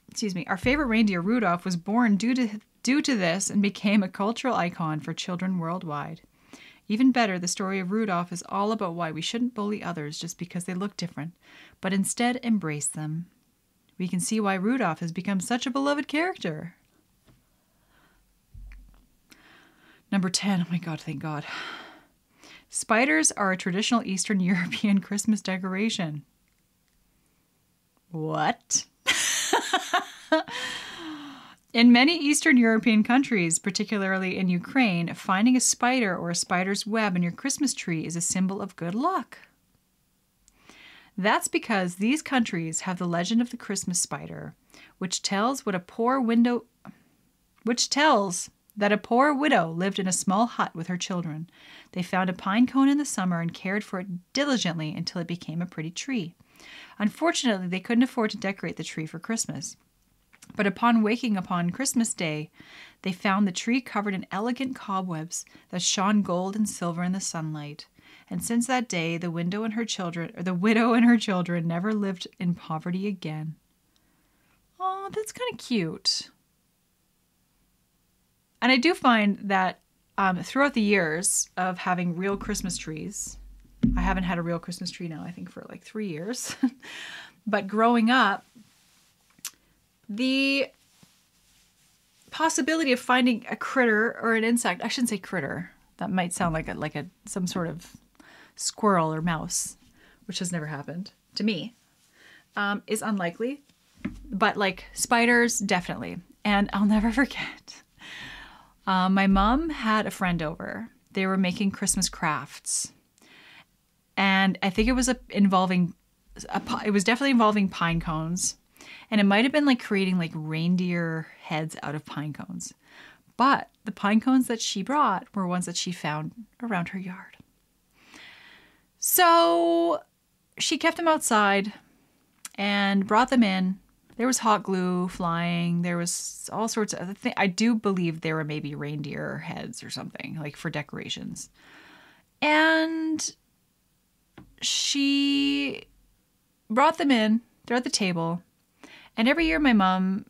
A: Excuse me. Our favorite reindeer, Rudolph, was born due to due to this and became a cultural icon for children worldwide. Even better, the story of Rudolph is all about why we shouldn't bully others just because they look different, but instead embrace them. We can see why Rudolph has become such a beloved character. Number 10. Oh my god, thank God. Spiders are a traditional Eastern [laughs] European Christmas decoration. What? [laughs] in many Eastern European countries, particularly in Ukraine, finding a spider or a spider's web in your Christmas tree is a symbol of good luck. That's because these countries have the legend of the Christmas spider, which tells what a poor window which tells that a poor widow lived in a small hut with her children. They found a pine cone in the summer and cared for it diligently until it became a pretty tree. Unfortunately, they couldn't afford to decorate the tree for Christmas. But upon waking upon Christmas Day, they found the tree covered in elegant cobwebs that shone gold and silver in the sunlight. And since that day, the widow and her children, or the widow and her children, never lived in poverty again. Oh, that's kind of cute. And I do find that um, throughout the years of having real Christmas trees, I haven't had a real Christmas tree now, I think, for like three years. [laughs] but growing up, the possibility of finding a critter or an insect, I shouldn't say critter, that might sound like a, like a some sort of squirrel or mouse, which has never happened to me, um, is unlikely. But like spiders, definitely. And I'll never [laughs] forget um, my mom had a friend over. They were making Christmas crafts, and I think it was a, involving. A, it was definitely involving pine cones, and it might have been like creating like reindeer heads out of pine cones. But the pine cones that she brought were ones that she found around her yard. So she kept them outside and brought them in there was hot glue flying. There was all sorts of other things. I do believe there were maybe reindeer heads or something, like for decorations. And she brought them in. They're at the table. And every year my mom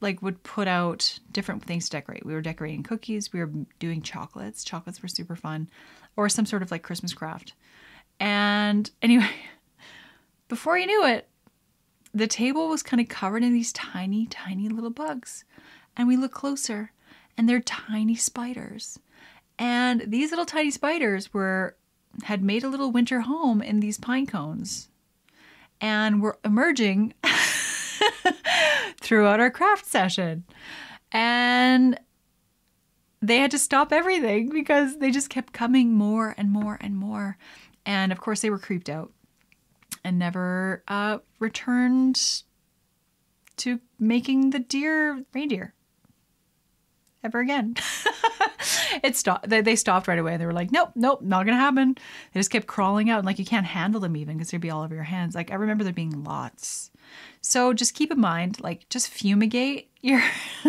A: like would put out different things to decorate. We were decorating cookies, we were doing chocolates. Chocolates were super fun. Or some sort of like Christmas craft. And [laughs] anyway, before you knew it, the table was kind of covered in these tiny, tiny little bugs. And we look closer, and they're tiny spiders. And these little tiny spiders were had made a little winter home in these pine cones and were emerging [laughs] [laughs] throughout our craft session. And they had to stop everything because they just kept coming more and more and more. And of course, they were creeped out and never uh, returned to making the deer reindeer ever again. [laughs] it stopped. They, they stopped right away. They were like, nope, nope, not gonna happen. They just kept crawling out, and like you can't handle them even because they'd be all over your hands. Like I remember there being lots. So just keep in mind, like just fumigate your,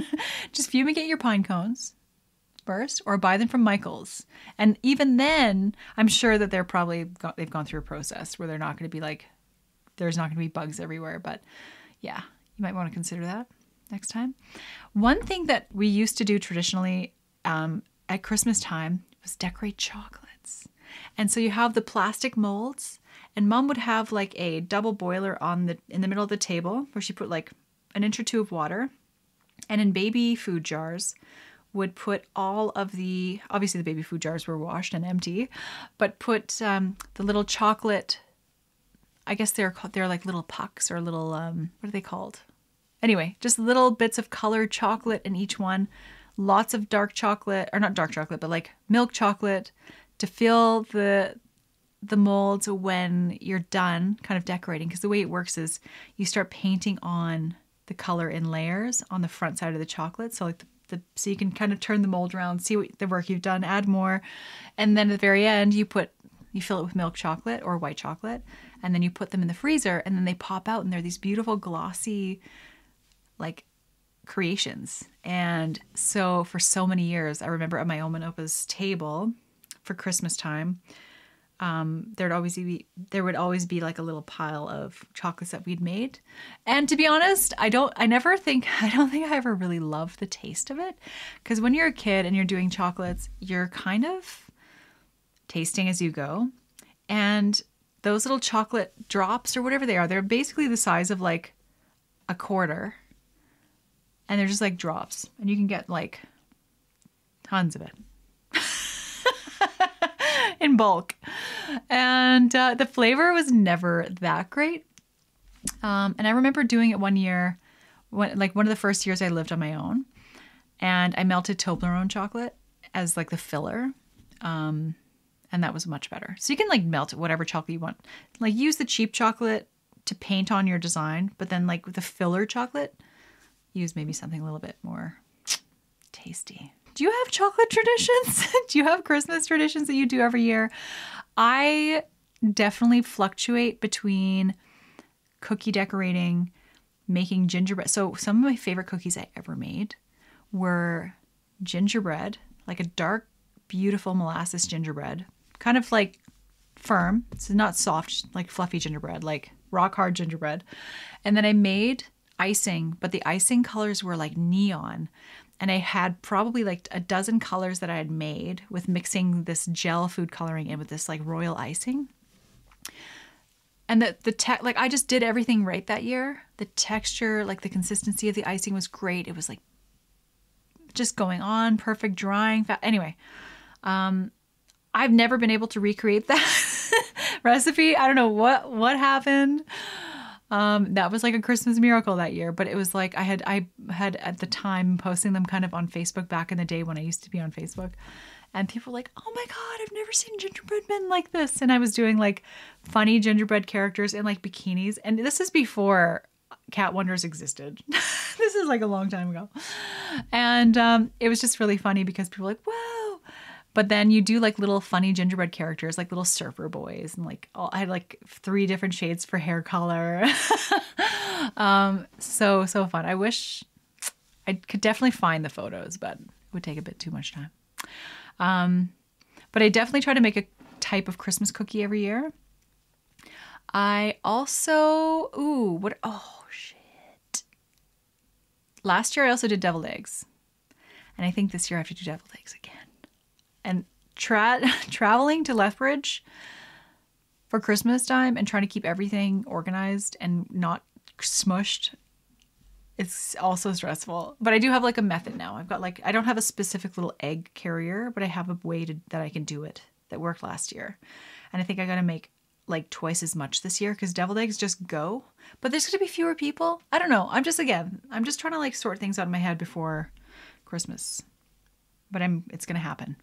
A: [laughs] just fumigate your pine cones first or buy them from Michaels. And even then, I'm sure that they're probably got, they've gone through a process where they're not going to be like there's not going to be bugs everywhere, but yeah, you might want to consider that next time. One thing that we used to do traditionally um, at Christmas time was decorate chocolates. And so you have the plastic molds, and mom would have like a double boiler on the in the middle of the table where she put like an inch or two of water. And in baby food jars, would put all of the obviously the baby food jars were washed and empty, but put um, the little chocolate. I guess they're called they're like little pucks or little um, what are they called? Anyway, just little bits of colored chocolate in each one. Lots of dark chocolate, or not dark chocolate, but like milk chocolate to fill the the molds when you're done kind of decorating because the way it works is you start painting on the color in layers on the front side of the chocolate so like the the so you can kind of turn the mold around, see what the work you've done, add more, and then at the very end you put you fill it with milk chocolate or white chocolate, and then you put them in the freezer, and then they pop out, and they're these beautiful glossy, like creations. And so for so many years, I remember at my Oma Opa's table for Christmas time, um, there'd always be there would always be like a little pile of chocolates that we'd made. And to be honest, I don't I never think [laughs] I don't think I ever really loved the taste of it because when you're a kid and you're doing chocolates, you're kind of tasting as you go. And those little chocolate drops or whatever they are, they're basically the size of like a quarter. And they're just like drops. And you can get like tons of it in bulk. And uh, the flavor was never that great. Um, and I remember doing it one year, when, like one of the first years I lived on my own. And I melted Toblerone chocolate as like the filler. Um, and that was much better. So you can like melt whatever chocolate you want. Like use the cheap chocolate to paint on your design, but then like with the filler chocolate, use maybe something a little bit more tasty. Do you have chocolate traditions? [laughs] do you have Christmas traditions that you do every year? I definitely fluctuate between cookie decorating, making gingerbread. So some of my favorite cookies I ever made were gingerbread, like a dark, beautiful molasses gingerbread, kind of like firm. It's not soft, like fluffy gingerbread, like rock hard gingerbread. And then I made icing, but the icing colors were like neon. And I had probably like a dozen colors that I had made with mixing this gel food coloring in with this like royal icing. And the the te- like I just did everything right that year. The texture, like the consistency of the icing was great. It was like just going on, perfect drying. Fa- anyway, um, I've never been able to recreate that [laughs] recipe. I don't know what what happened. Um, that was like a Christmas miracle that year, but it was like I had I had at the time posting them kind of on Facebook back in the day when I used to be on Facebook. And people were like, "Oh my god, I've never seen gingerbread men like this." And I was doing like funny gingerbread characters in like bikinis, and this is before Kat Wonders existed. [laughs] this is like a long time ago, and um, it was just really funny because people were like, "Whoa!" But then you do like little funny gingerbread characters, like little surfer boys, and like all, I had like three different shades for hair color. [laughs] um, so so fun. I wish I could definitely find the photos, but it would take a bit too much time. Um, but I definitely try to make a type of Christmas cookie every year. I also ooh what oh shit. Last year I also did deviled eggs, and I think this year I have to do deviled eggs again and tra- [laughs] traveling to Lethbridge for Christmas time and trying to keep everything organized and not smushed it's also stressful. But i do have like a method now. I've got like i don't have a specific little egg carrier but i have a way to, that i can do it that worked last year. And i think i gotta make like twice as much this year because deviled eggs just go. But there's gonna be fewer people. I don't know. I'm just again i'm just trying to like sort things out in my head before christmas. But i'm it's gonna happen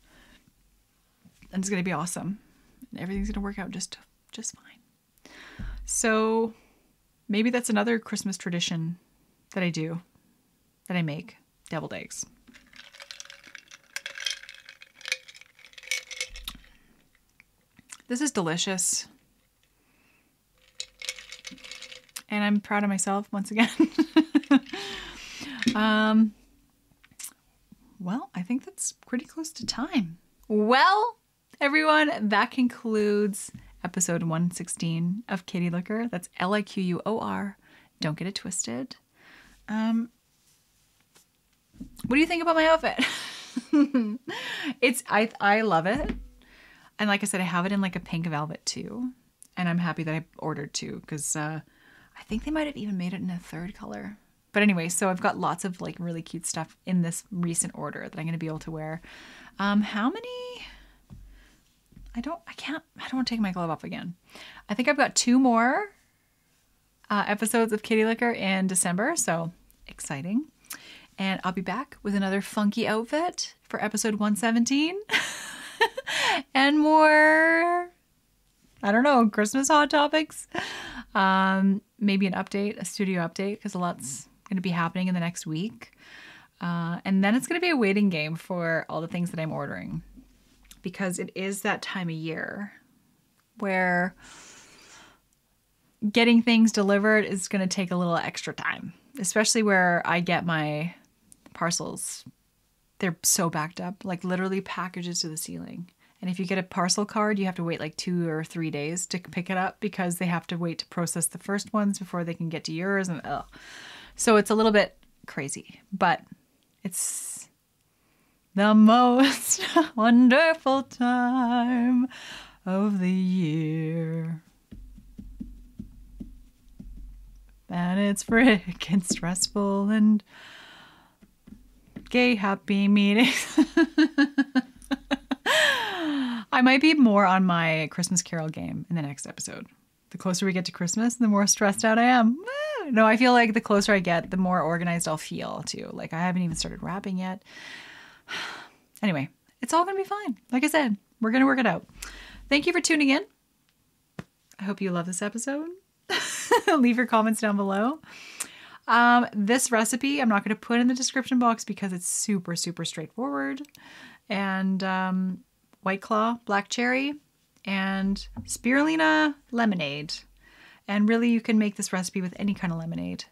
A: and it's going to be awesome. And everything's going to work out just just fine. So maybe that's another Christmas tradition that I do that I make deviled eggs. This is delicious. And I'm proud of myself once again. [laughs] um, well, I think that's pretty close to time. Well, everyone, that concludes episode 116 of Kitty Liquor. That's L I Q U O R. Don't get it twisted. Um, what do you think about my outfit? [laughs] it's I I love it. And like I said, I have it in like a pink velvet too. And I'm happy that I ordered two because uh, I think they might have even made it in a third color. But anyway, so I've got lots of like really cute stuff in this recent order that I'm to be able to wear. Um, how many? I don't, I can't, I don't want to take my glove off again. I think I've got two more uh, episodes of Kitty Liquor in December, so exciting. And I'll be back with another funky outfit for episode 117 [laughs] and more, I don't know, Christmas hot topics. Um, maybe an update, a studio update, because a lot's going to be happening in the next week. Uh, and then it's going to be a waiting game for all the things that I'm ordering because it is that time of year where getting things delivered is going to take a little extra time, especially where I get my parcels. They're so backed up, like literally packages to the ceiling. And if you get a parcel card, you have to wait like two or three days to pick it up because they have to wait to process the first ones before they can get to yours. And ugh. so it's a little bit crazy, but it's the most [laughs] wonderful time of the year. And it's freaking stressful and gay happy meetings. [laughs] I might be more on my Christmas Carol game in the next episode. The closer we get to Christmas, the more stressed out I am. [sighs] No, I feel like the closer I get, the more organized I'll feel too. Like I haven't even started wrapping yet. [sighs] Anyway, it's all going to be fine. Like I said, we're going to work it out. Thank you for tuning in. I hope you love this episode. [laughs] Leave your comments down below. Um, this recipe I'm not going to put in the description box because it's super, super straightforward. And um, White Claw Black Cherry and Spirulina Lemonade. And really, you can make this recipe with any kind of lemonade.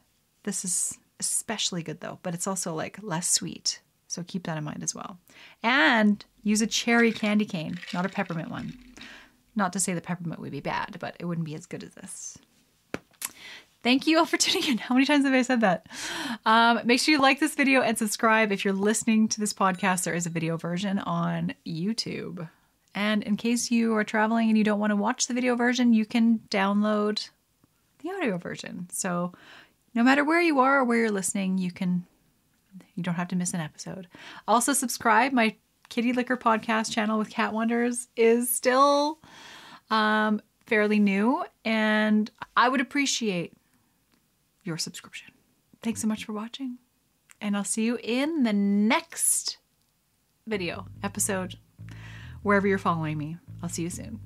A: This is especially good though, but it's also like less sweet. So keep that in mind as well. And use a cherry candy cane, not a peppermint one. Not to say the peppermint would be bad, but it wouldn't be as good as this. Thank you all for [laughs] tuning in. How many times have I said that? Um, make sure you like this video and subscribe. If you're listening to this podcast, there is a video version on YouTube. And in case you are traveling and you don't want to watch the video version, you can download the audio version. So no matter where you are or where you're listening, you can you don't have to miss an episode. Also, subscribe. My Kitty Liquor podcast channel with Kat Wonders is still um, fairly new, and I would appreciate your subscription. Thanks so much for watching, and I'll see you in the next video episode, wherever you're following me. I'll see you soon.